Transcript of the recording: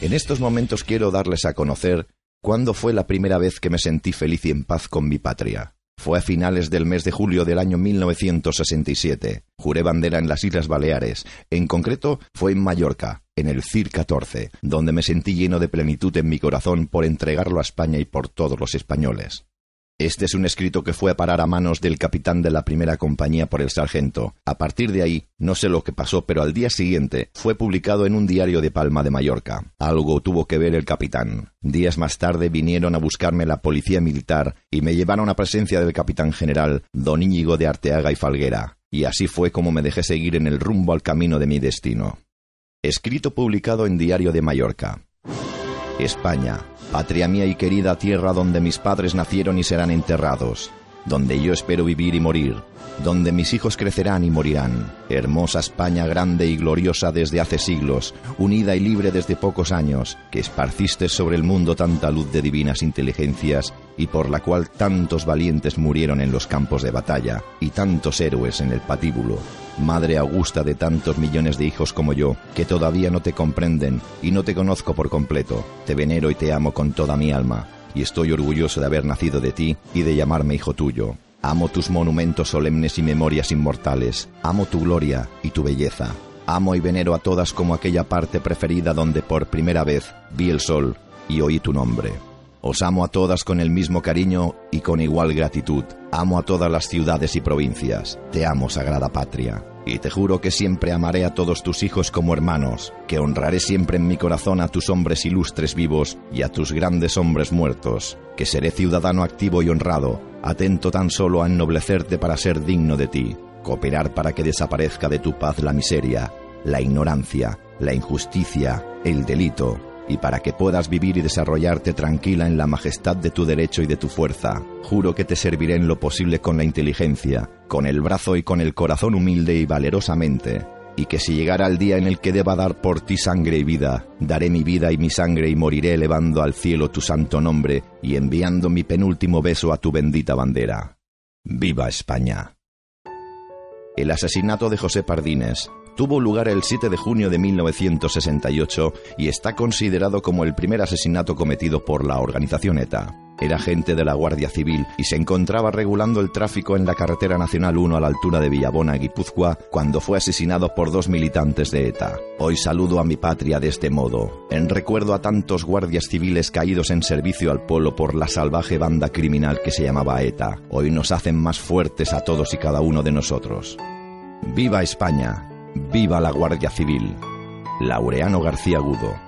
En estos momentos quiero darles a conocer cuándo fue la primera vez que me sentí feliz y en paz con mi patria. Fue a finales del mes de julio del año 1967. Juré bandera en las Islas Baleares. En concreto, fue en Mallorca, en el CIR 14, donde me sentí lleno de plenitud en mi corazón por entregarlo a España y por todos los españoles. Este es un escrito que fue a parar a manos del capitán de la primera compañía por el sargento. A partir de ahí, no sé lo que pasó, pero al día siguiente fue publicado en un diario de Palma de Mallorca. Algo tuvo que ver el capitán. Días más tarde vinieron a buscarme la policía militar y me llevaron a presencia del capitán general, don Íñigo de Arteaga y Falguera. Y así fue como me dejé seguir en el rumbo al camino de mi destino. Escrito publicado en Diario de Mallorca. España, patria mía y querida tierra donde mis padres nacieron y serán enterrados, donde yo espero vivir y morir, donde mis hijos crecerán y morirán. Hermosa España grande y gloriosa desde hace siglos, unida y libre desde pocos años, que esparciste sobre el mundo tanta luz de divinas inteligencias y por la cual tantos valientes murieron en los campos de batalla y tantos héroes en el patíbulo. Madre augusta de tantos millones de hijos como yo, que todavía no te comprenden y no te conozco por completo, te venero y te amo con toda mi alma, y estoy orgulloso de haber nacido de ti y de llamarme hijo tuyo. Amo tus monumentos solemnes y memorias inmortales, amo tu gloria y tu belleza. Amo y venero a todas como aquella parte preferida donde por primera vez vi el sol y oí tu nombre. Os amo a todas con el mismo cariño y con igual gratitud. Amo a todas las ciudades y provincias. Te amo, sagrada patria. Y te juro que siempre amaré a todos tus hijos como hermanos, que honraré siempre en mi corazón a tus hombres ilustres vivos y a tus grandes hombres muertos, que seré ciudadano activo y honrado, atento tan solo a ennoblecerte para ser digno de ti, cooperar para que desaparezca de tu paz la miseria, la ignorancia, la injusticia, el delito, y para que puedas vivir y desarrollarte tranquila en la majestad de tu derecho y de tu fuerza. Juro que te serviré en lo posible con la inteligencia, con el brazo y con el corazón humilde y valerosamente, y que si llegara el día en el que deba dar por ti sangre y vida, daré mi vida y mi sangre y moriré elevando al cielo tu santo nombre y enviando mi penúltimo beso a tu bendita bandera. ¡Viva España! El asesinato de José Pardines, tuvo lugar el 7 de junio de 1968 y está considerado como el primer asesinato cometido por la organización ETA. Era agente de la Guardia Civil y se encontraba regulando el tráfico en la carretera nacional 1 a la altura de Villabona, Guipúzcoa, cuando fue asesinado por dos militantes de ETA. Hoy saludo a mi patria de este modo, en recuerdo a tantos guardias civiles caídos en servicio al pueblo por la salvaje banda criminal que se llamaba ETA. Hoy nos hacen más fuertes a todos y cada uno de nosotros. ¡Viva España! ¡Viva la Guardia Civil! Laureano García Agudo.